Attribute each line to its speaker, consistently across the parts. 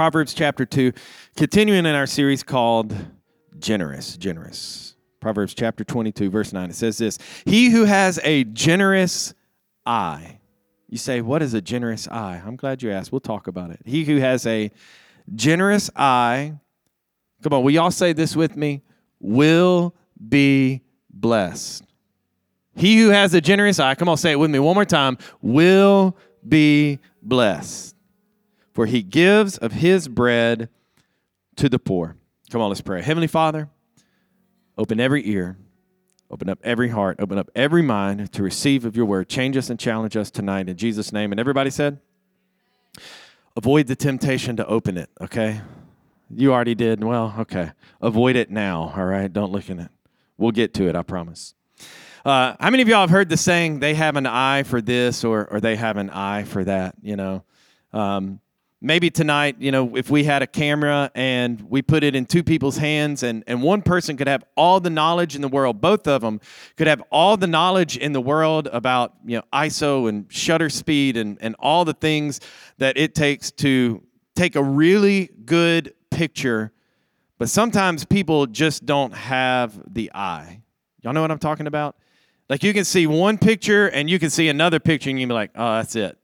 Speaker 1: Proverbs chapter 2, continuing in our series called Generous. Generous. Proverbs chapter 22, verse 9. It says this He who has a generous eye. You say, What is a generous eye? I'm glad you asked. We'll talk about it. He who has a generous eye, come on, will y'all say this with me? Will be blessed. He who has a generous eye, come on, say it with me one more time, will be blessed. For he gives of his bread to the poor. Come on, let's pray. Heavenly Father, open every ear, open up every heart, open up every mind to receive of your word. Change us and challenge us tonight in Jesus' name. And everybody said, avoid the temptation to open it, okay? You already did. Well, okay. Avoid it now, all right? Don't look in it. We'll get to it, I promise. Uh, how many of y'all have heard the saying, they have an eye for this or, or they have an eye for that? You know, um, maybe tonight, you know, if we had a camera and we put it in two people's hands and, and one person could have all the knowledge in the world, both of them could have all the knowledge in the world about, you know, ISO and shutter speed and, and all the things that it takes to take a really good picture. But sometimes people just don't have the eye. Y'all know what I'm talking about? Like you can see one picture and you can see another picture and you can be like, oh, that's it.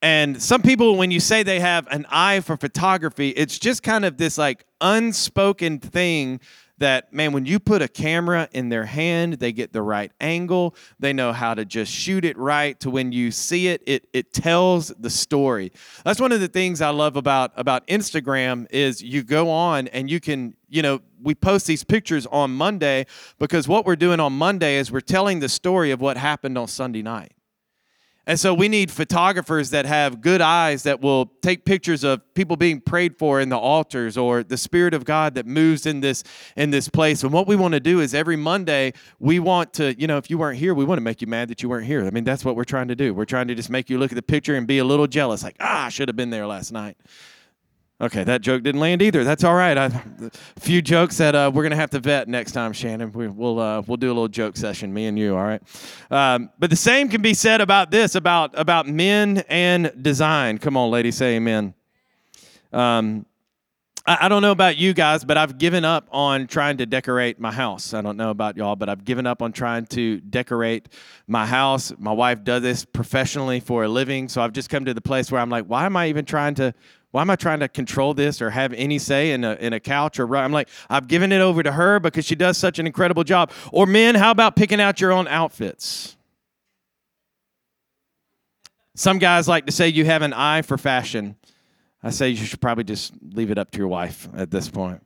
Speaker 1: And some people, when you say they have an eye for photography, it's just kind of this like unspoken thing that, man, when you put a camera in their hand, they get the right angle. They know how to just shoot it right to when you see it, it, it tells the story. That's one of the things I love about, about Instagram is you go on and you can, you know, we post these pictures on Monday because what we're doing on Monday is we're telling the story of what happened on Sunday night. And so we need photographers that have good eyes that will take pictures of people being prayed for in the altars or the spirit of God that moves in this in this place. And what we want to do is every Monday we want to, you know, if you weren't here, we want to make you mad that you weren't here. I mean, that's what we're trying to do. We're trying to just make you look at the picture and be a little jealous like, "Ah, I should have been there last night." Okay, that joke didn't land either. That's all right. I, a few jokes that uh, we're gonna have to vet next time, Shannon. We, will uh, we'll do a little joke session, me and you. All right. Um, but the same can be said about this, about about men and design. Come on, ladies, say amen. Um, I, I don't know about you guys, but I've given up on trying to decorate my house. I don't know about y'all, but I've given up on trying to decorate my house. My wife does this professionally for a living, so I've just come to the place where I'm like, why am I even trying to why am I trying to control this or have any say in a, in a couch or I'm like, I've given it over to her because she does such an incredible job. Or men, how about picking out your own outfits? Some guys like to say you have an eye for fashion. I say you should probably just leave it up to your wife at this point.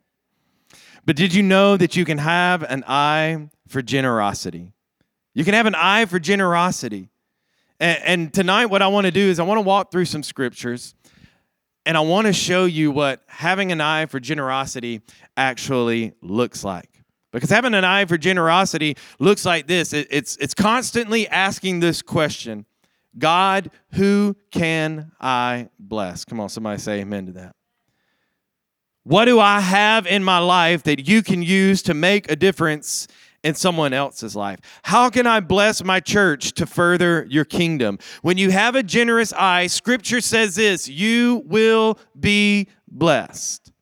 Speaker 1: But did you know that you can have an eye for generosity? You can have an eye for generosity. And, and tonight, what I want to do is I want to walk through some scriptures and I want to show you what having an eye for generosity actually looks like. Because having an eye for generosity looks like this it's, it's constantly asking this question God, who can I bless? Come on, somebody say amen to that. What do I have in my life that you can use to make a difference in someone else's life? How can I bless my church to further your kingdom? When you have a generous eye, scripture says this you will be blessed.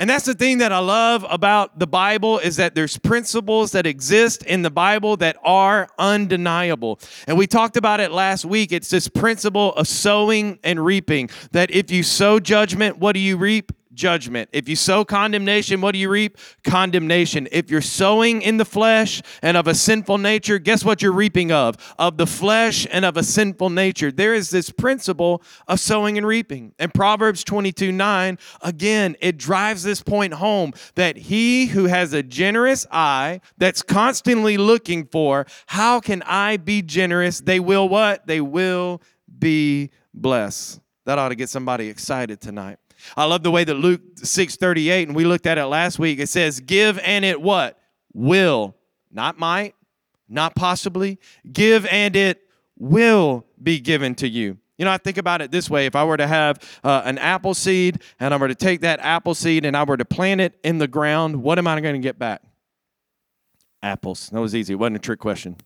Speaker 1: And that's the thing that I love about the Bible is that there's principles that exist in the Bible that are undeniable. And we talked about it last week. It's this principle of sowing and reaping that if you sow judgment, what do you reap? Judgment. If you sow condemnation, what do you reap? Condemnation. If you're sowing in the flesh and of a sinful nature, guess what you're reaping of? Of the flesh and of a sinful nature. There is this principle of sowing and reaping. And Proverbs 22 9, again, it drives this point home that he who has a generous eye that's constantly looking for, how can I be generous? They will what? They will be blessed. That ought to get somebody excited tonight. I love the way that Luke 6:38 and we looked at it last week. It says, "Give and it what? Will, not might, not possibly. Give and it will be given to you." You know, I think about it this way. If I were to have uh, an apple seed and I were to take that apple seed and I were to plant it in the ground, what am I going to get back? Apples. That was easy. It wasn't a trick question.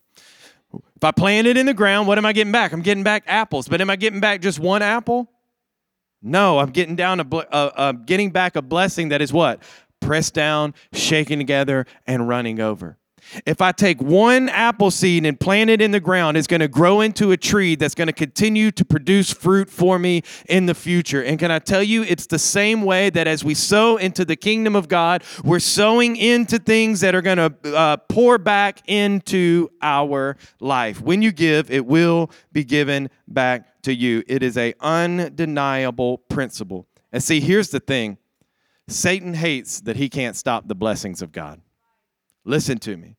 Speaker 1: If I plant it in the ground, what am I getting back? I'm getting back apples. But am I getting back just one apple? No, I'm getting down a, uh, uh, getting back a blessing that is what pressed down, shaken together, and running over. If I take one apple seed and plant it in the ground, it's going to grow into a tree that's going to continue to produce fruit for me in the future. And can I tell you, it's the same way that as we sow into the kingdom of God, we're sowing into things that are going to uh, pour back into our life. When you give, it will be given back to you. It is a undeniable principle. And see, here's the thing. Satan hates that he can't stop the blessings of God. Listen to me.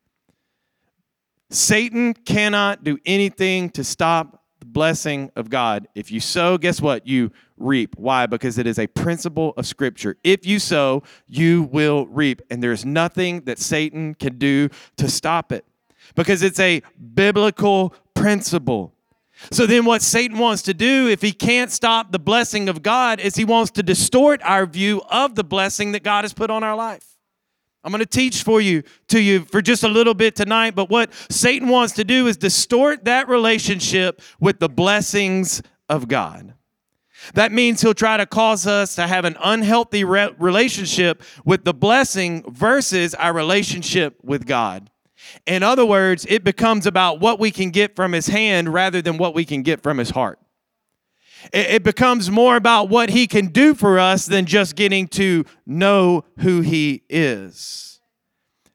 Speaker 1: Satan cannot do anything to stop the blessing of God. If you sow, guess what? You reap. Why? Because it is a principle of Scripture. If you sow, you will reap. And there's nothing that Satan can do to stop it because it's a biblical principle. So then, what Satan wants to do, if he can't stop the blessing of God, is he wants to distort our view of the blessing that God has put on our life. I'm going to teach for you to you for just a little bit tonight, but what Satan wants to do is distort that relationship with the blessings of God. That means he'll try to cause us to have an unhealthy re- relationship with the blessing versus our relationship with God. In other words, it becomes about what we can get from his hand rather than what we can get from his heart. It, becomes more about what he can do for us than just getting to know who he is.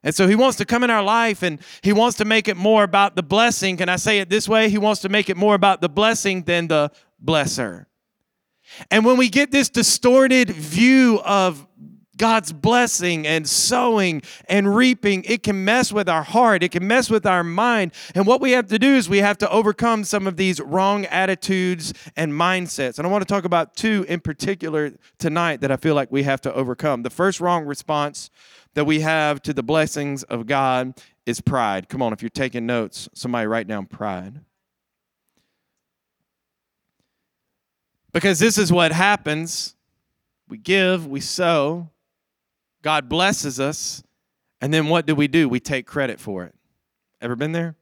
Speaker 1: And so he wants to come in our life and he wants to make it more about the blessing. Can I say it this way? He wants to make it more about the blessing than the blesser. And when we get this distorted view of God's blessing and sowing and reaping, it can mess with our heart. It can mess with our mind. And what we have to do is we have to overcome some of these wrong attitudes and mindsets. And I want to talk about two in particular tonight that I feel like we have to overcome. The first wrong response that we have to the blessings of God is pride. Come on, if you're taking notes, somebody write down pride. Because this is what happens. We give, we sow, God blesses us, and then what do we do? We take credit for it. Ever been there?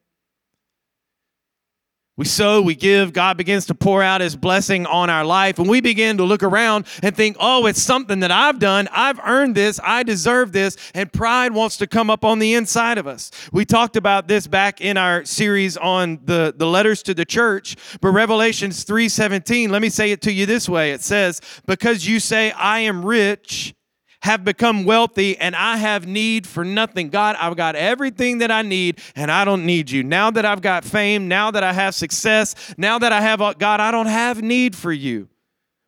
Speaker 1: We sow, we give, God begins to pour out His blessing on our life, and we begin to look around and think, oh, it's something that I've done. I've earned this. I deserve this. And pride wants to come up on the inside of us. We talked about this back in our series on the, the letters to the church, but Revelations 3:17, let me say it to you this way. It says, Because you say, I am rich have become wealthy and I have need for nothing. God, I've got everything that I need and I don't need you. Now that I've got fame, now that I have success, now that I have, God, I don't have need for you.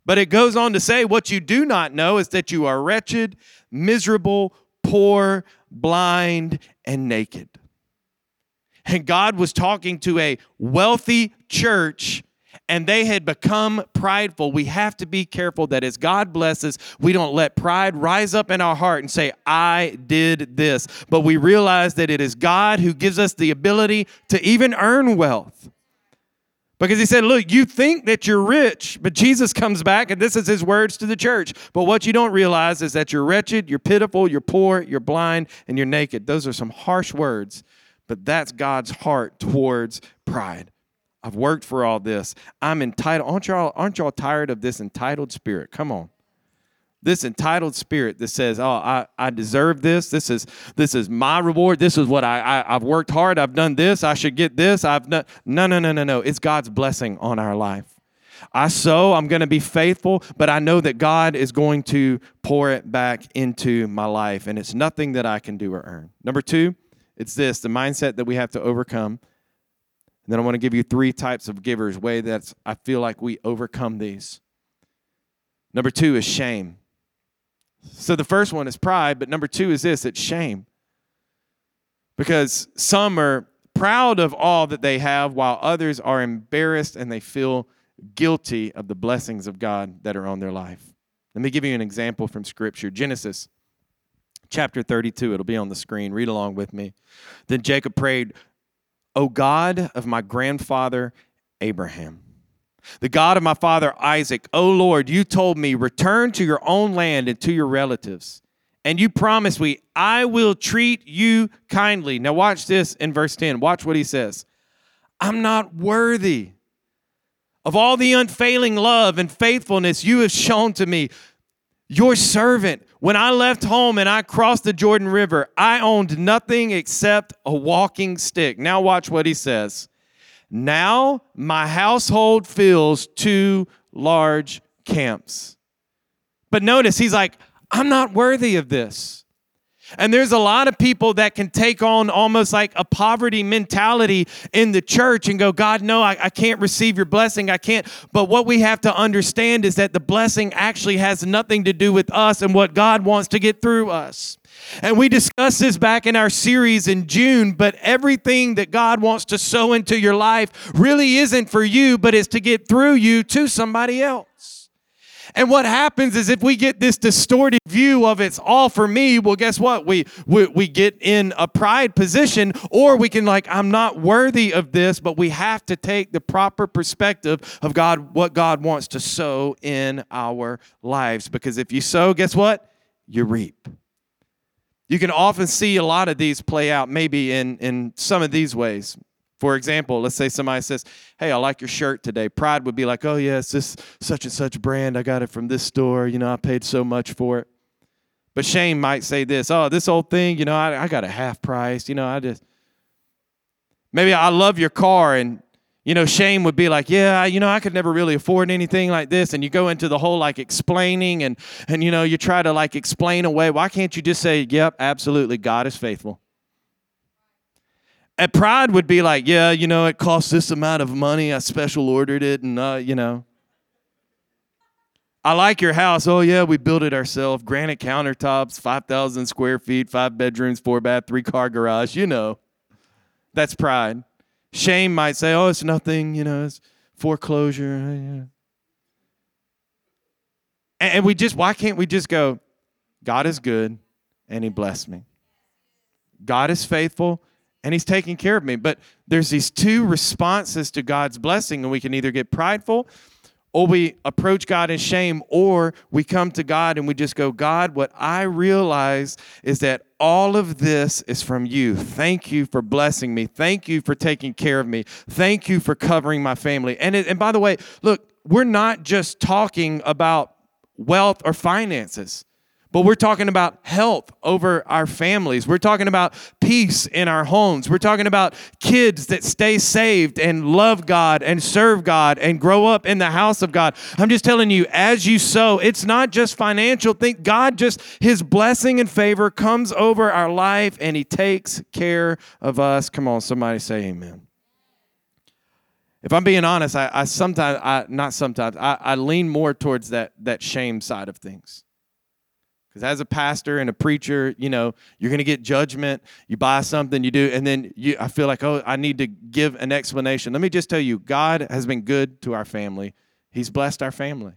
Speaker 1: But it goes on to say, what you do not know is that you are wretched, miserable, poor, blind, and naked. And God was talking to a wealthy church and they had become prideful. We have to be careful that as God blesses, we don't let pride rise up in our heart and say, I did this. But we realize that it is God who gives us the ability to even earn wealth. Because he said, Look, you think that you're rich, but Jesus comes back, and this is his words to the church. But what you don't realize is that you're wretched, you're pitiful, you're poor, you're blind, and you're naked. Those are some harsh words, but that's God's heart towards pride. I've worked for all this. I'm entitled. Aren't y'all, aren't y'all tired of this entitled spirit? Come on. This entitled spirit that says, Oh, I, I deserve this. This is this is my reward. This is what I, I I've worked hard. I've done this. I should get this. I've done no no no no no. It's God's blessing on our life. I sow, I'm going to be faithful, but I know that God is going to pour it back into my life, and it's nothing that I can do or earn. Number two, it's this the mindset that we have to overcome then I want to give you three types of givers, way that I feel like we overcome these. Number two is shame. So the first one is pride, but number two is this it's shame. Because some are proud of all that they have, while others are embarrassed and they feel guilty of the blessings of God that are on their life. Let me give you an example from Scripture Genesis chapter 32. It'll be on the screen. Read along with me. Then Jacob prayed, O God of my grandfather Abraham, the God of my father Isaac, O Lord, you told me, return to your own land and to your relatives. And you promised me, I will treat you kindly. Now, watch this in verse 10. Watch what he says I'm not worthy of all the unfailing love and faithfulness you have shown to me. Your servant, when I left home and I crossed the Jordan River, I owned nothing except a walking stick. Now, watch what he says. Now my household fills two large camps. But notice, he's like, I'm not worthy of this. And there's a lot of people that can take on almost like a poverty mentality in the church and go, God, no, I, I, can't receive your blessing. I can't. But what we have to understand is that the blessing actually has nothing to do with us and what God wants to get through us. And we discussed this back in our series in June, but everything that God wants to sow into your life really isn't for you, but is to get through you to somebody else. And what happens is if we get this distorted view of it's all for me, well, guess what? We, we, we get in a pride position, or we can, like, I'm not worthy of this, but we have to take the proper perspective of God, what God wants to sow in our lives. Because if you sow, guess what? You reap. You can often see a lot of these play out maybe in, in some of these ways. For example, let's say somebody says, Hey, I like your shirt today. Pride would be like, Oh, yes, this such and such brand. I got it from this store. You know, I paid so much for it. But shame might say this, Oh, this old thing, you know, I, I got a half price. You know, I just, maybe I love your car and, you know, shame would be like, yeah, you know, I could never really afford anything like this. And you go into the whole like explaining and, and, you know, you try to like explain away. Why can't you just say, yep, absolutely, God is faithful? And pride would be like, yeah, you know, it costs this amount of money. I special ordered it, and uh, you know. I like your house. Oh yeah, we built it ourselves. Granite countertops, five thousand square feet, five bedrooms, four bath, three car garage. You know, that's pride. Shame might say, "Oh, it's nothing." You know, it's foreclosure. And we just, why can't we just go, God is good and He blessed me? God is faithful and he's taking care of me. But there's these two responses to God's blessing, and we can either get prideful or we approach God in shame, or we come to God and we just go, God, what I realize is that all of this is from you. Thank you for blessing me. Thank you for taking care of me. Thank you for covering my family. And, it, and by the way, look, we're not just talking about wealth or finances. But we're talking about health over our families. We're talking about peace in our homes. We're talking about kids that stay saved and love God and serve God and grow up in the house of God. I'm just telling you, as you sow, it's not just financial. Think God just, His blessing and favor comes over our life and He takes care of us. Come on, somebody say amen. If I'm being honest, I, I sometimes, I, not sometimes, I, I lean more towards that, that shame side of things. Because as a pastor and a preacher, you know, you're going to get judgment. You buy something, you do, and then you, I feel like, oh, I need to give an explanation. Let me just tell you, God has been good to our family. He's blessed our family.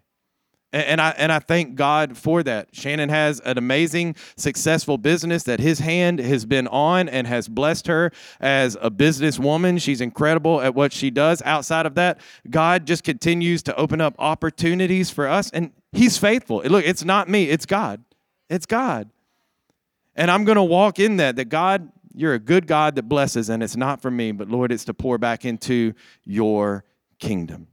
Speaker 1: And, I, and I thank God for that. Shannon has an amazing, successful business that his hand has been on and has blessed her as a businesswoman. She's incredible at what she does. Outside of that, God just continues to open up opportunities for us, and He's faithful. Look, it's not me, it's God. It's God. And I'm going to walk in that, that God, you're a good God that blesses, and it's not for me, but Lord, it's to pour back into your kingdom.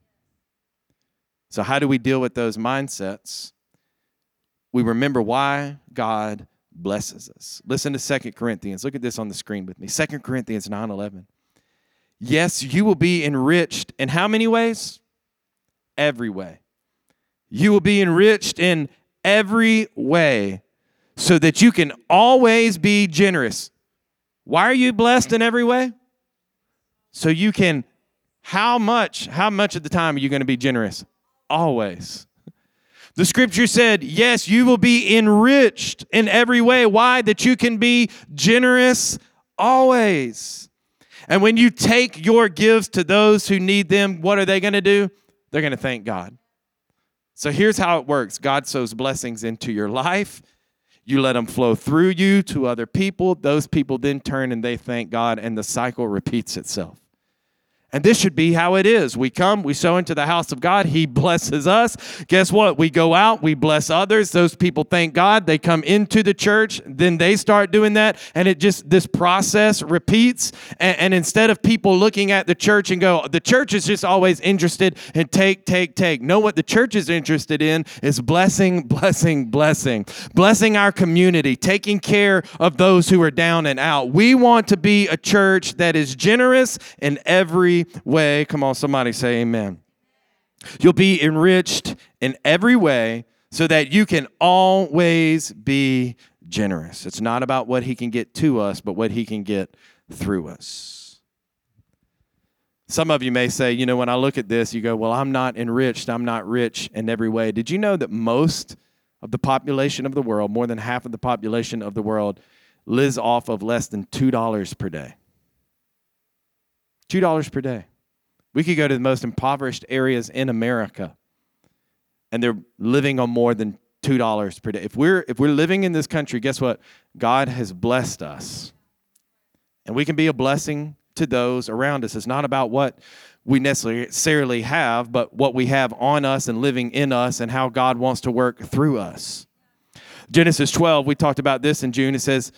Speaker 1: So, how do we deal with those mindsets? We remember why God blesses us. Listen to Second Corinthians. Look at this on the screen with me. Second Corinthians 9 11. Yes, you will be enriched in how many ways? Every way. You will be enriched in every way so that you can always be generous. Why are you blessed in every way? So you can how much how much of the time are you going to be generous? Always. The scripture said, "Yes, you will be enriched in every way. Why? That you can be generous always." And when you take your gifts to those who need them, what are they going to do? They're going to thank God. So here's how it works God sows blessings into your life. You let them flow through you to other people. Those people then turn and they thank God, and the cycle repeats itself. And this should be how it is. We come, we sow into the house of God. He blesses us. Guess what? We go out, we bless others. Those people thank God. They come into the church. Then they start doing that. And it just, this process repeats. And, and instead of people looking at the church and go, the church is just always interested in take, take, take. No, what the church is interested in is blessing, blessing, blessing. Blessing our community, taking care of those who are down and out. We want to be a church that is generous in way. Come on, somebody say amen. You'll be enriched in every way so that you can always be generous. It's not about what he can get to us, but what he can get through us. Some of you may say, you know, when I look at this, you go, well, I'm not enriched. I'm not rich in every way. Did you know that most of the population of the world, more than half of the population of the world, lives off of less than $2 per day? $2 per day. We could go to the most impoverished areas in America and they're living on more than $2 per day. If we're if we're living in this country, guess what? God has blessed us. And we can be a blessing to those around us. It's not about what we necessarily have, but what we have on us and living in us and how God wants to work through us. Genesis 12, we talked about this in June. It says,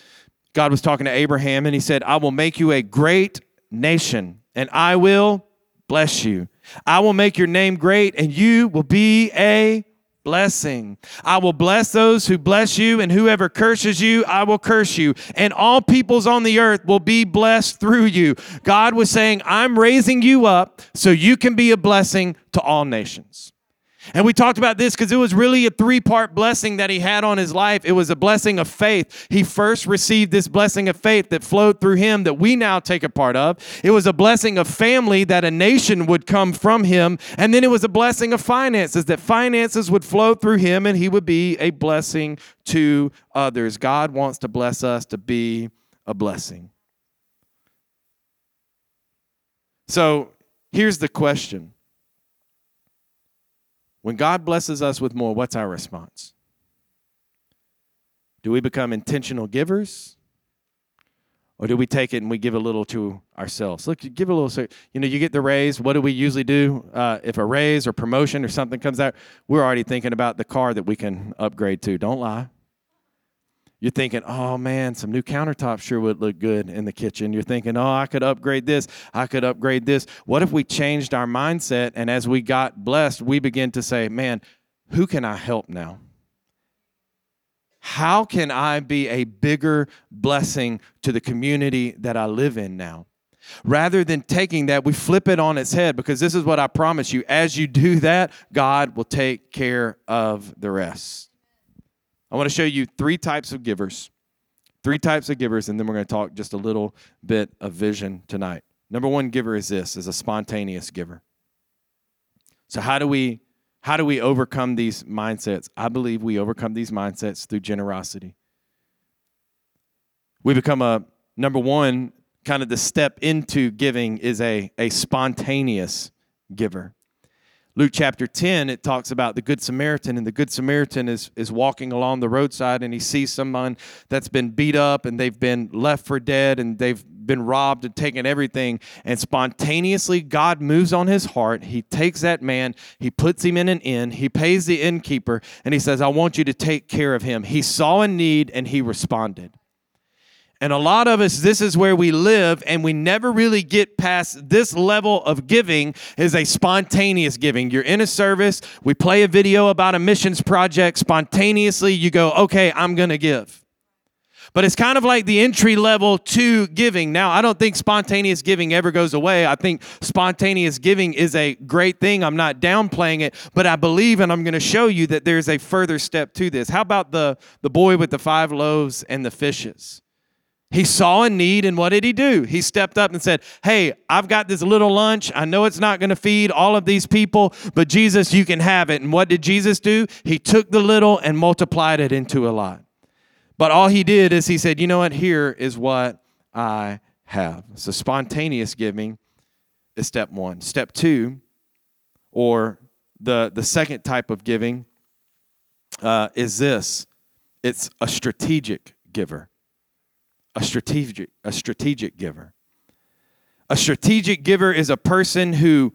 Speaker 1: God was talking to Abraham and he said, I will make you a great nation and I will bless you. I will make your name great, and you will be a blessing. I will bless those who bless you, and whoever curses you, I will curse you. And all peoples on the earth will be blessed through you. God was saying, I'm raising you up so you can be a blessing to all nations. And we talked about this because it was really a three part blessing that he had on his life. It was a blessing of faith. He first received this blessing of faith that flowed through him that we now take a part of. It was a blessing of family that a nation would come from him. And then it was a blessing of finances that finances would flow through him and he would be a blessing to others. God wants to bless us to be a blessing. So here's the question when God blesses us with more, what's our response? Do we become intentional givers? Or do we take it and we give a little to ourselves? Look, you give a little, you know, you get the raise. What do we usually do? Uh, if a raise or promotion or something comes out, we're already thinking about the car that we can upgrade to. Don't lie. You're thinking, oh man, some new countertops sure would look good in the kitchen. You're thinking, oh, I could upgrade this. I could upgrade this. What if we changed our mindset and as we got blessed, we begin to say, man, who can I help now? How can I be a bigger blessing to the community that I live in now? Rather than taking that, we flip it on its head because this is what I promise you. As you do that, God will take care of the rest. I want to show you three types of givers. Three types of givers, and then we're going to talk just a little bit of vision tonight. Number one giver is this, is a spontaneous giver. So how do we how do we overcome these mindsets? I believe we overcome these mindsets through generosity. We become a number one, kind of the step into giving is a, a spontaneous giver. Luke chapter 10, it talks about the Good Samaritan, and the Good Samaritan is, is walking along the roadside and he sees someone that's been beat up and they've been left for dead and they've been robbed and taken everything. And spontaneously, God moves on his heart. He takes that man, he puts him in an inn, he pays the innkeeper, and he says, I want you to take care of him. He saw a need and he responded. And a lot of us, this is where we live, and we never really get past this level of giving is a spontaneous giving. You're in a service, we play a video about a missions project, spontaneously you go, okay, I'm gonna give. But it's kind of like the entry level to giving. Now, I don't think spontaneous giving ever goes away. I think spontaneous giving is a great thing. I'm not downplaying it, but I believe and I'm going to show you that there's a further step to this. How about the, the boy with the five loaves and the fishes? He saw a need, and what did he do? He stepped up and said, Hey, I've got this little lunch. I know it's not going to feed all of these people, but Jesus, you can have it. And what did Jesus do? He took the little and multiplied it into a lot. But all he did is he said, You know what? Here is what I have. So spontaneous giving is step one. Step two, or the, the second type of giving, uh, is this it's a strategic giver a strategic, a strategic giver. A strategic giver is a person who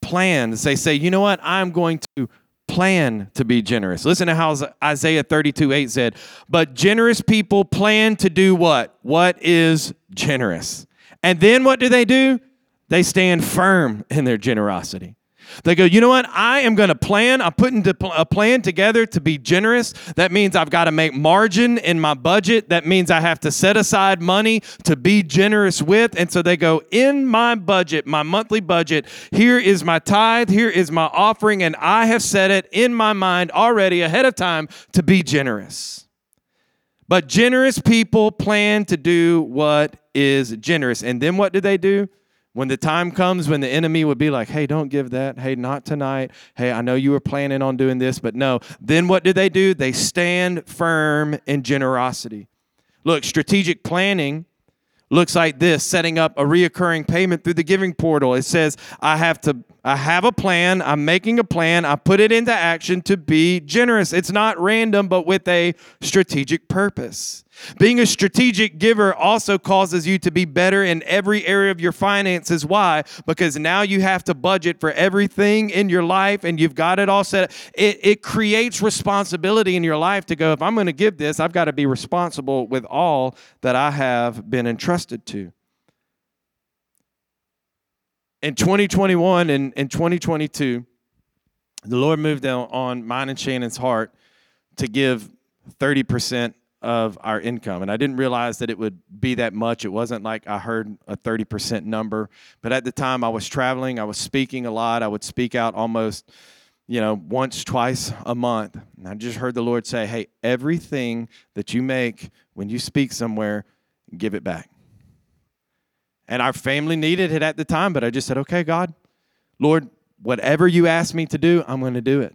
Speaker 1: plans. They say, you know what? I'm going to plan to be generous. Listen to how Isaiah 32 8 said, But generous people plan to do what? What is generous? And then what do they do? They stand firm in their generosity. They go, you know what? I am going to plan. I'm putting a plan together to be generous. That means I've got to make margin in my budget. That means I have to set aside money to be generous with. And so they go, in my budget, my monthly budget, here is my tithe, here is my offering, and I have set it in my mind already ahead of time to be generous. But generous people plan to do what is generous. And then what do they do? When the time comes when the enemy would be like, hey, don't give that. Hey, not tonight. Hey, I know you were planning on doing this, but no. Then what do they do? They stand firm in generosity. Look, strategic planning looks like this setting up a reoccurring payment through the giving portal. It says, I have to I have a plan, I'm making a plan, I put it into action to be generous. It's not random, but with a strategic purpose. Being a strategic giver also causes you to be better in every area of your finances. Why? Because now you have to budget for everything in your life and you've got it all set. It, it creates responsibility in your life to go, if I'm going to give this, I've got to be responsible with all that I have been entrusted to. In 2021 and in 2022, the Lord moved on mine and Shannon's heart to give 30% of our income. And I didn't realize that it would be that much. It wasn't like I heard a 30% number. But at the time I was traveling, I was speaking a lot. I would speak out almost, you know, once, twice a month. And I just heard the Lord say, hey, everything that you make when you speak somewhere, give it back. And our family needed it at the time, but I just said, okay, God, Lord, whatever you ask me to do, I'm going to do it.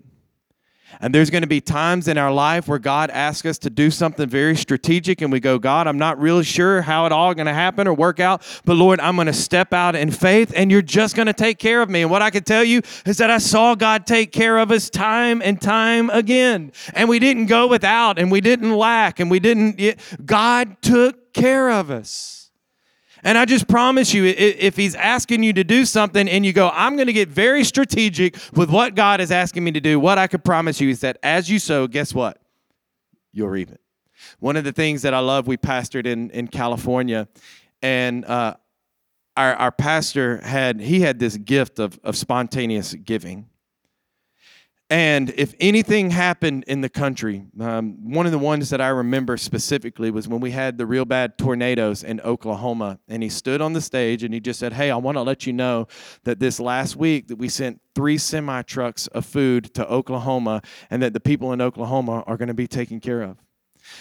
Speaker 1: And there's going to be times in our life where God asks us to do something very strategic, and we go, God, I'm not really sure how it all going to happen or work out, but Lord, I'm going to step out in faith, and you're just going to take care of me. And what I can tell you is that I saw God take care of us time and time again. And we didn't go without, and we didn't lack, and we didn't, God took care of us. And I just promise you, if he's asking you to do something and you go, I'm going to get very strategic with what God is asking me to do, what I could promise you is that as you sow, guess what? You'll reap it. One of the things that I love, we pastored in, in California, and uh, our, our pastor had, he had this gift of, of spontaneous giving. And if anything happened in the country, um, one of the ones that I remember specifically was when we had the real bad tornadoes in Oklahoma. And he stood on the stage and he just said, Hey, I want to let you know that this last week that we sent three semi trucks of food to Oklahoma and that the people in Oklahoma are going to be taken care of.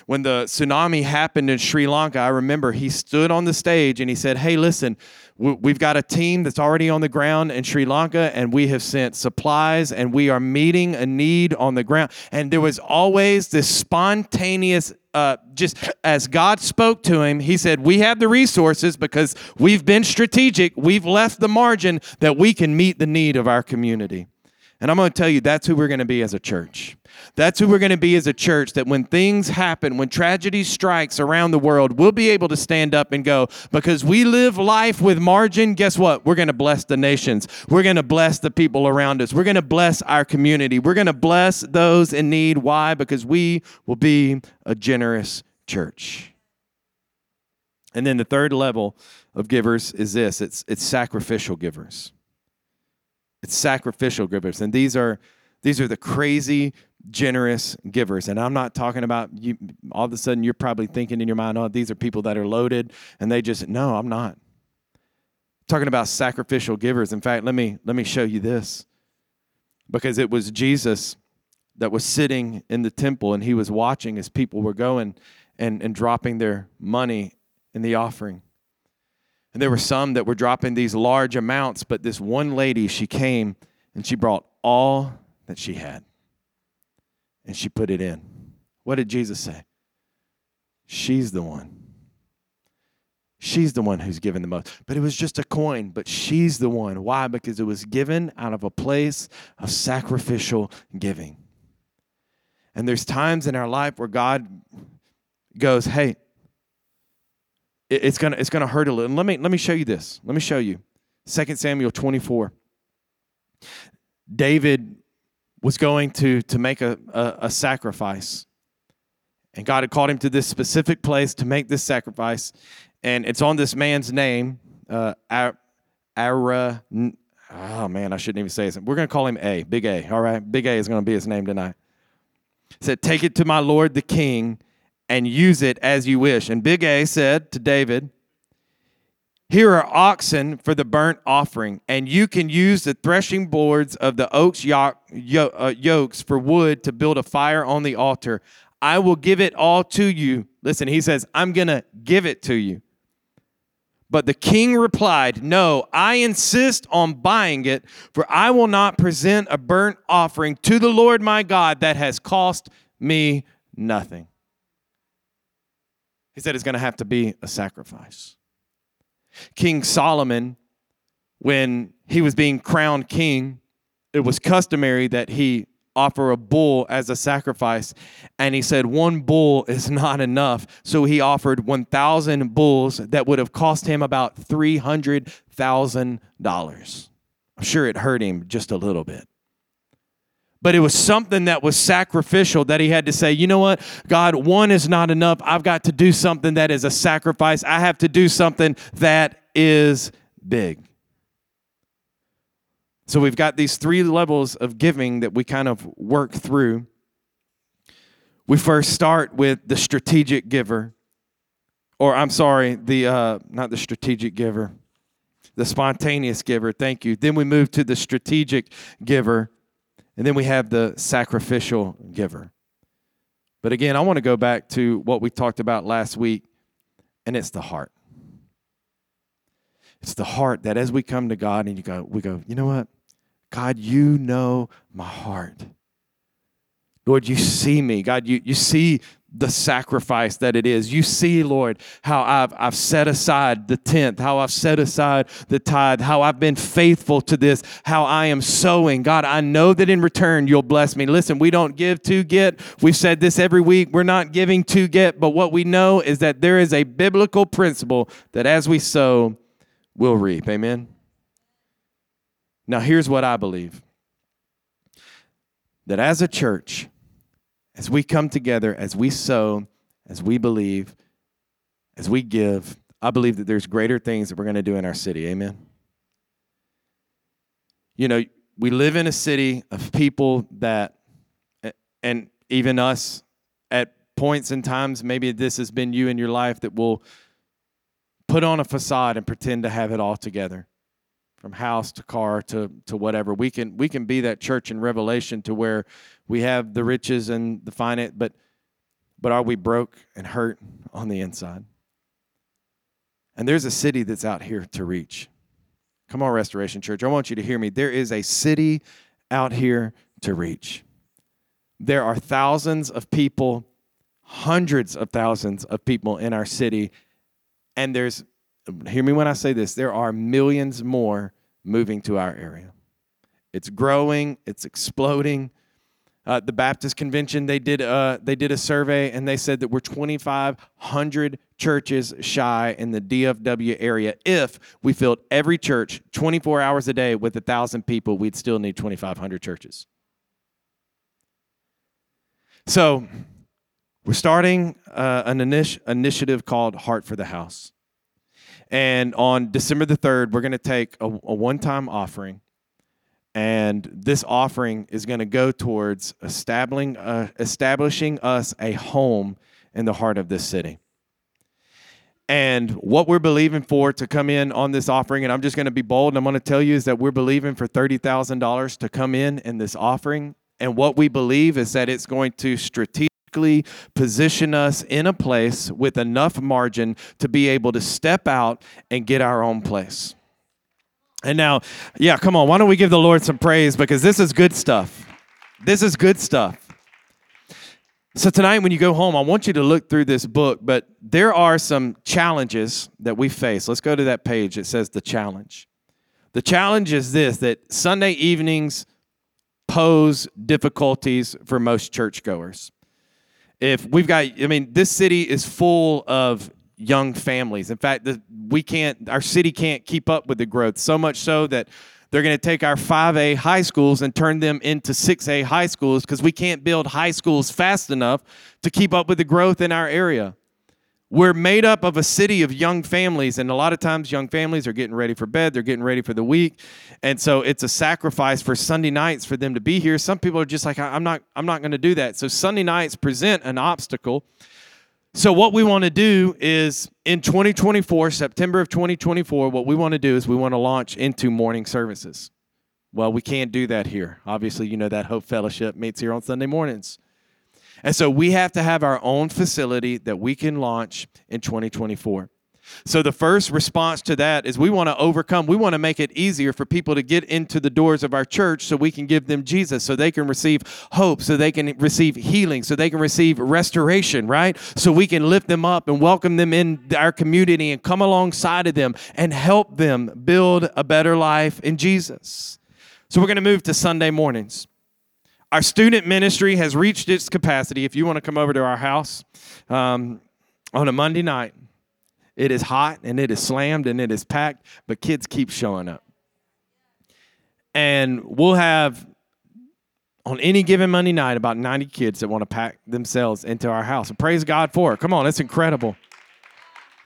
Speaker 1: When the tsunami happened in Sri Lanka, I remember he stood on the stage and he said, Hey, listen, we've got a team that's already on the ground in Sri Lanka and we have sent supplies and we are meeting a need on the ground. And there was always this spontaneous uh, just as God spoke to him, he said, We have the resources because we've been strategic. We've left the margin that we can meet the need of our community. And I'm going to tell you, that's who we're going to be as a church. That's who we're going to be as a church. That when things happen, when tragedy strikes around the world, we'll be able to stand up and go, because we live life with margin. Guess what? We're going to bless the nations. We're going to bless the people around us. We're going to bless our community. We're going to bless those in need. Why? Because we will be a generous church. And then the third level of givers is this it's, it's sacrificial givers. It's sacrificial givers. And these are these are the crazy generous givers. And I'm not talking about you all of a sudden you're probably thinking in your mind, oh, these are people that are loaded and they just no, I'm not. I'm talking about sacrificial givers. In fact, let me let me show you this. Because it was Jesus that was sitting in the temple and he was watching as people were going and, and dropping their money in the offering. And there were some that were dropping these large amounts, but this one lady, she came and she brought all that she had and she put it in. What did Jesus say? She's the one. She's the one who's given the most. But it was just a coin, but she's the one. Why? Because it was given out of a place of sacrificial giving. And there's times in our life where God goes, Hey, it- it's gonna it's gonna hurt a little. And let me let me show you this. Let me show you. 2 Samuel 24. David was going to to make a, a, a sacrifice. And God had called him to this specific place to make this sacrifice. And it's on this man's name, uh, Ar- Ara. Oh man, I shouldn't even say it. We're going to call him A, Big A. All right, Big A is going to be his name tonight. It said, "Take it to my lord the king, and use it as you wish." And Big A said to David, "Here are oxen for the burnt offering, and you can use the threshing boards of the oaks uh, yokes for wood to build a fire on the altar. I will give it all to you." Listen, he says, "I'm going to give it to you." But the king replied, No, I insist on buying it, for I will not present a burnt offering to the Lord my God that has cost me nothing. He said it's going to have to be a sacrifice. King Solomon, when he was being crowned king, it was customary that he offer a bull as a sacrifice. And he said one bull is not enough. So he offered 1,000 bulls that would have cost him about $300,000. I'm sure it hurt him just a little bit. But it was something that was sacrificial that he had to say, you know what? God, one is not enough. I've got to do something that is a sacrifice. I have to do something that is big. So we've got these three levels of giving that we kind of work through. We first start with the strategic giver, or I'm sorry, the uh, not the strategic giver, the spontaneous giver. Thank you. Then we move to the strategic giver, and then we have the sacrificial giver. But again, I want to go back to what we talked about last week, and it's the heart. It's the heart that as we come to God and you go, we go, you know what? God, you know my heart. Lord, you see me. God, you, you see the sacrifice that it is. You see, Lord, how I've, I've set aside the tenth, how I've set aside the tithe, how I've been faithful to this, how I am sowing. God, I know that in return you'll bless me. Listen, we don't give to get. We've said this every week. We're not giving to get, but what we know is that there is a biblical principle that as we sow, we'll reap. Amen. Now, here's what I believe that as a church, as we come together, as we sow, as we believe, as we give, I believe that there's greater things that we're going to do in our city. Amen. You know, we live in a city of people that, and even us at points and times, maybe this has been you in your life, that will put on a facade and pretend to have it all together from house to car to, to whatever. We can we can be that church in Revelation to where we have the riches and the finance, but but are we broke and hurt on the inside? And there's a city that's out here to reach. Come on, Restoration Church. I want you to hear me. There is a city out here to reach. There are thousands of people, hundreds of thousands of people in our city, and there's hear me when I say this, there are millions more moving to our area. It's growing, it's exploding. Uh, the Baptist Convention they did uh, they did a survey and they said that we're 2,500 churches shy in the DFW area. If we filled every church 24 hours a day with a thousand people, we'd still need 2,500 churches. So we're starting uh, an initi- initiative called Heart for the House. And on December the 3rd, we're going to take a, a one time offering. And this offering is going to go towards establishing, uh, establishing us a home in the heart of this city. And what we're believing for to come in on this offering, and I'm just going to be bold and I'm going to tell you is that we're believing for $30,000 to come in in this offering. And what we believe is that it's going to strategically position us in a place with enough margin to be able to step out and get our own place. And now, yeah, come on, why don't we give the Lord some praise because this is good stuff. This is good stuff. So, tonight, when you go home, I want you to look through this book, but there are some challenges that we face. Let's go to that page. It says the challenge. The challenge is this that Sunday evenings pose difficulties for most churchgoers. If we've got, I mean, this city is full of young families. In fact, the, we can't, our city can't keep up with the growth. So much so that they're going to take our 5A high schools and turn them into 6A high schools because we can't build high schools fast enough to keep up with the growth in our area. We're made up of a city of young families, and a lot of times young families are getting ready for bed, they're getting ready for the week. And so it's a sacrifice for Sunday nights for them to be here. Some people are just like, I'm not, I'm not going to do that. So Sunday nights present an obstacle. So what we want to do is in 2024, September of 2024, what we want to do is we want to launch into morning services. Well, we can't do that here. Obviously, you know that Hope Fellowship meets here on Sunday mornings. And so we have to have our own facility that we can launch in 2024. So the first response to that is we want to overcome, we want to make it easier for people to get into the doors of our church so we can give them Jesus, so they can receive hope, so they can receive healing, so they can receive restoration, right? So we can lift them up and welcome them in our community and come alongside of them and help them build a better life in Jesus. So we're going to move to Sunday mornings. Our student ministry has reached its capacity. If you want to come over to our house um, on a Monday night, it is hot and it is slammed and it is packed, but kids keep showing up. And we'll have on any given Monday night about 90 kids that want to pack themselves into our house. And praise God for it. Come on, it's incredible.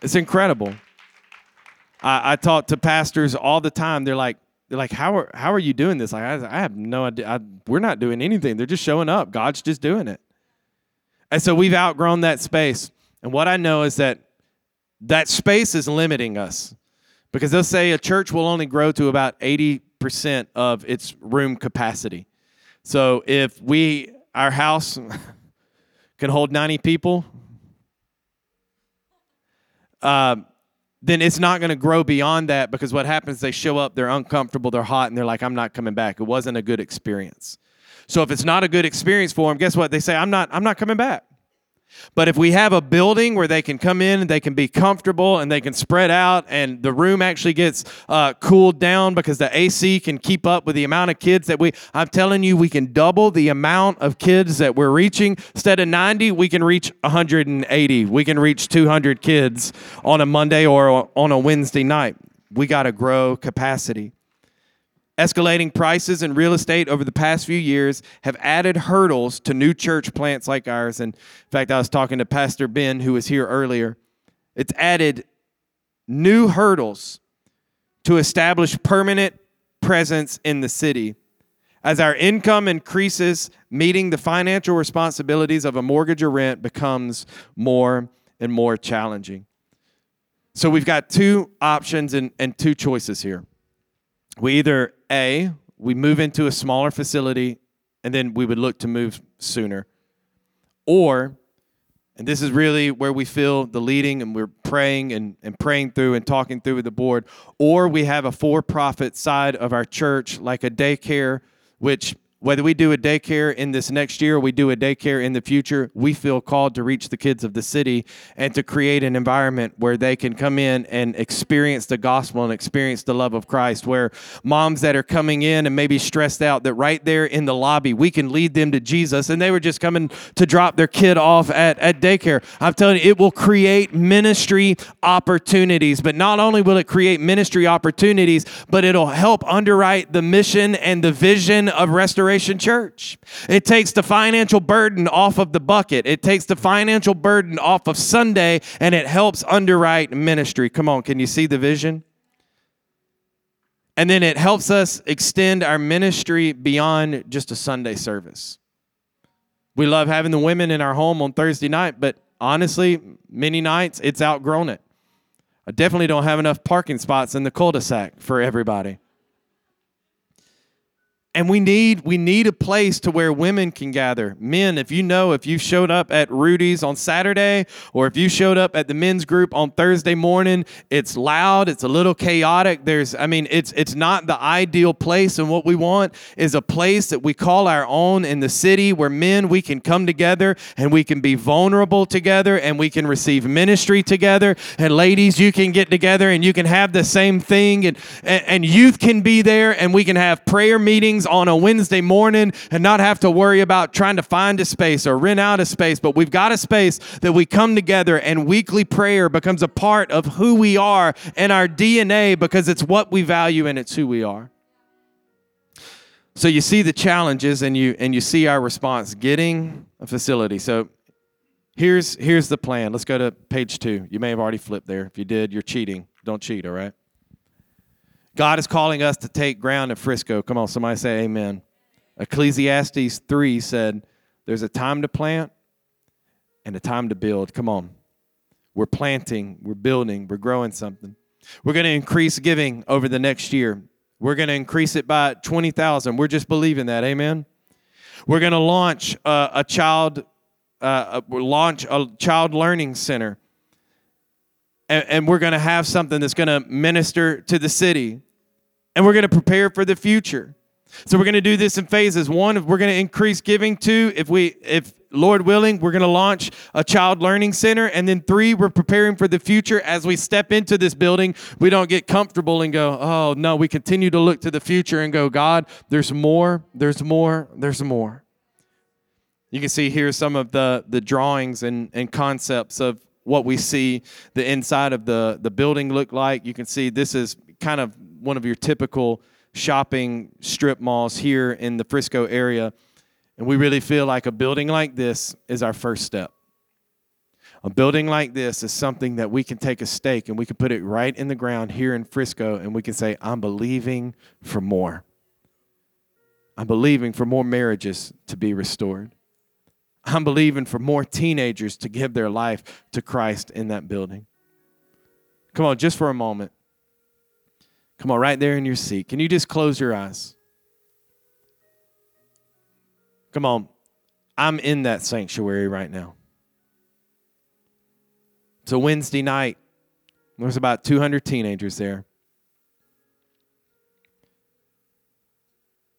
Speaker 1: It's incredible. I, I talk to pastors all the time. They're like, they're like, how are how are you doing this? Like, I, I have no idea. I, we're not doing anything. They're just showing up. God's just doing it. And so we've outgrown that space. And what I know is that that space is limiting us. Because they'll say a church will only grow to about 80% of its room capacity. So if we, our house can hold 90 people, uh, then it's not going to grow beyond that because what happens they show up they're uncomfortable they're hot and they're like i'm not coming back. It wasn't a good experience. So if it's not a good experience for them guess what? They say i'm not i'm not coming back but if we have a building where they can come in and they can be comfortable and they can spread out and the room actually gets uh, cooled down because the AC can keep up with the amount of kids that we, I'm telling you, we can double the amount of kids that we're reaching. Instead of 90, we can reach 180. We can reach 200 kids on a Monday or on a Wednesday night. We got to grow capacity. Escalating prices in real estate over the past few years have added hurdles to new church plants like ours. And in fact, I was talking to Pastor Ben, who was here earlier. It's added new hurdles to establish permanent presence in the city. As our income increases, meeting the financial responsibilities of a mortgage or rent becomes more and more challenging. So we've got two options and, and two choices here we either a we move into a smaller facility and then we would look to move sooner. Or and this is really where we feel the leading and we're praying and, and praying through and talking through with the board or we have a for-profit side of our church like a daycare which whether we do a daycare in this next year or we do a daycare in the future, we feel called to reach the kids of the city and to create an environment where they can come in and experience the gospel and experience the love of Christ. Where moms that are coming in and maybe stressed out, that right there in the lobby, we can lead them to Jesus. And they were just coming to drop their kid off at, at daycare. I'm telling you, it will create ministry opportunities. But not only will it create ministry opportunities, but it'll help underwrite the mission and the vision of restoration Church. It takes the financial burden off of the bucket, it takes the financial burden off of Sunday, and it helps underwrite ministry. Come on, can you see the vision? And then it helps us extend our ministry beyond just a Sunday service. We love having the women in our home on Thursday night, but honestly, many nights it's outgrown it. I definitely don't have enough parking spots in the cul-de-sac for everybody and we need we need a place to where women can gather. Men if you know if you showed up at rudy's on saturday or if you showed up at the men's group on thursday morning it's loud it's a little chaotic. There's i mean it's it's not the ideal place. And what we want is a place that we call our own in the city where men we can come together and we can be vulnerable together and we can receive ministry together. And ladies you can get together and you can have the same thing. And and, and youth can be there and we can have prayer meetings on a Wednesday morning and not have to worry about trying to find a space or rent out a space, but we've got a space that we come together and weekly prayer becomes a part of who we are and our DNA because it's what we value and it's who we are. So you see the challenges and you and you see our response getting a facility. So here's here's the plan. Let's go to page 2. You may have already flipped there. If you did, you're cheating. Don't cheat, all right? God is calling us to take ground in Frisco. Come on, somebody say amen. Ecclesiastes 3 said, There's a time to plant and a time to build. Come on. We're planting, we're building, we're growing something. We're going to increase giving over the next year. We're going to increase it by 20,000. We're just believing that. Amen. We're going to launch a, a child uh, launch a child learning center. And, and we're going to have something that's going to minister to the city and we're going to prepare for the future. So we're going to do this in phases. One, we're going to increase giving. Two, if we if Lord willing, we're going to launch a child learning center. And then three, we're preparing for the future as we step into this building. We don't get comfortable and go, oh, no, we continue to look to the future and go, God, there's more, there's more, there's more. You can see here some of the, the drawings and, and concepts of what we see the inside of the, the building look like. You can see this is kind of one of your typical shopping strip malls here in the Frisco area. And we really feel like a building like this is our first step. A building like this is something that we can take a stake and we can put it right in the ground here in Frisco and we can say, I'm believing for more. I'm believing for more marriages to be restored. I'm believing for more teenagers to give their life to Christ in that building. Come on, just for a moment. Come on, right there in your seat. Can you just close your eyes? Come on. I'm in that sanctuary right now. It's a Wednesday night. There's about 200 teenagers there.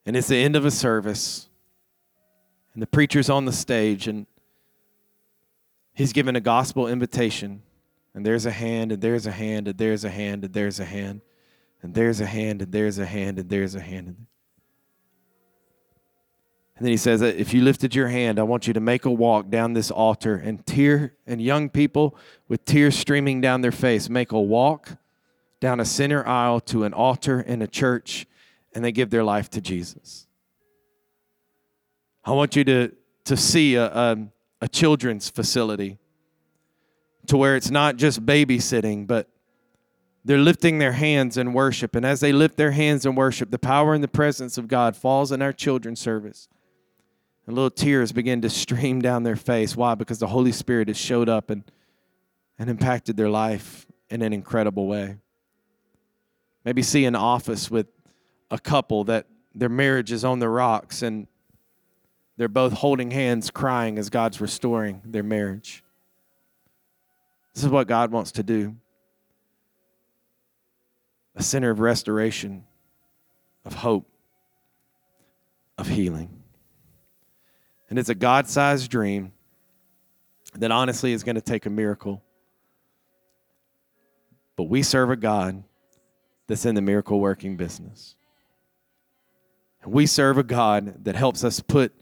Speaker 1: And it's the end of a service. And the preacher's on the stage and he's given a gospel invitation. And there's a hand, and there's a hand, and there's a hand, and there's a hand and there's a hand, and there's a hand, and there's a hand. And then he says if you lifted your hand, I want you to make a walk down this altar and tear and young people with tears streaming down their face make a walk down a center aisle to an altar in a church and they give their life to Jesus. I want you to, to see a, a, a children's facility to where it's not just babysitting, but they're lifting their hands in worship. And as they lift their hands in worship, the power and the presence of God falls in our children's service. And little tears begin to stream down their face. Why? Because the Holy Spirit has showed up and, and impacted their life in an incredible way. Maybe see an office with a couple that their marriage is on the rocks and they're both holding hands, crying as God's restoring their marriage. This is what God wants to do a center of restoration, of hope, of healing. And it's a God sized dream that honestly is going to take a miracle. But we serve a God that's in the miracle working business. And we serve a God that helps us put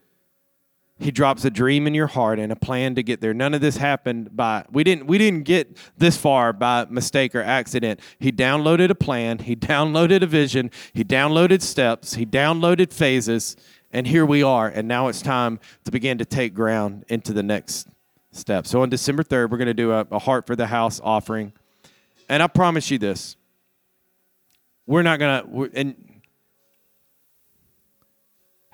Speaker 1: he drops a dream in your heart and a plan to get there. None of this happened by we didn't we didn't get this far by mistake or accident. He downloaded a plan he downloaded a vision he downloaded steps he downloaded phases and here we are and now it's time to begin to take ground into the next step. So on december 3rd we're going to do a, a heart for the house offering. And i promise you this we're not going to and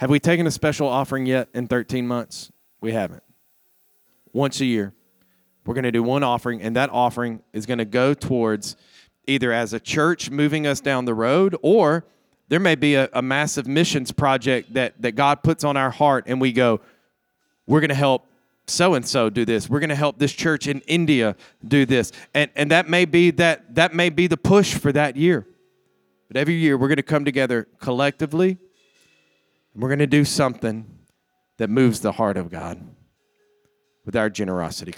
Speaker 1: have we taken a special offering yet in 13 months? We haven't. Once a year, we're going to do one offering, and that offering is going to go towards either as a church moving us down the road, or there may be a, a massive missions project that, that God puts on our heart, and we go, we're going to help so and so do this. We're going to help this church in India do this. And, and that may be that that may be the push for that year. But every year we're going to come together collectively we're going to do something that moves the heart of God with our generosity.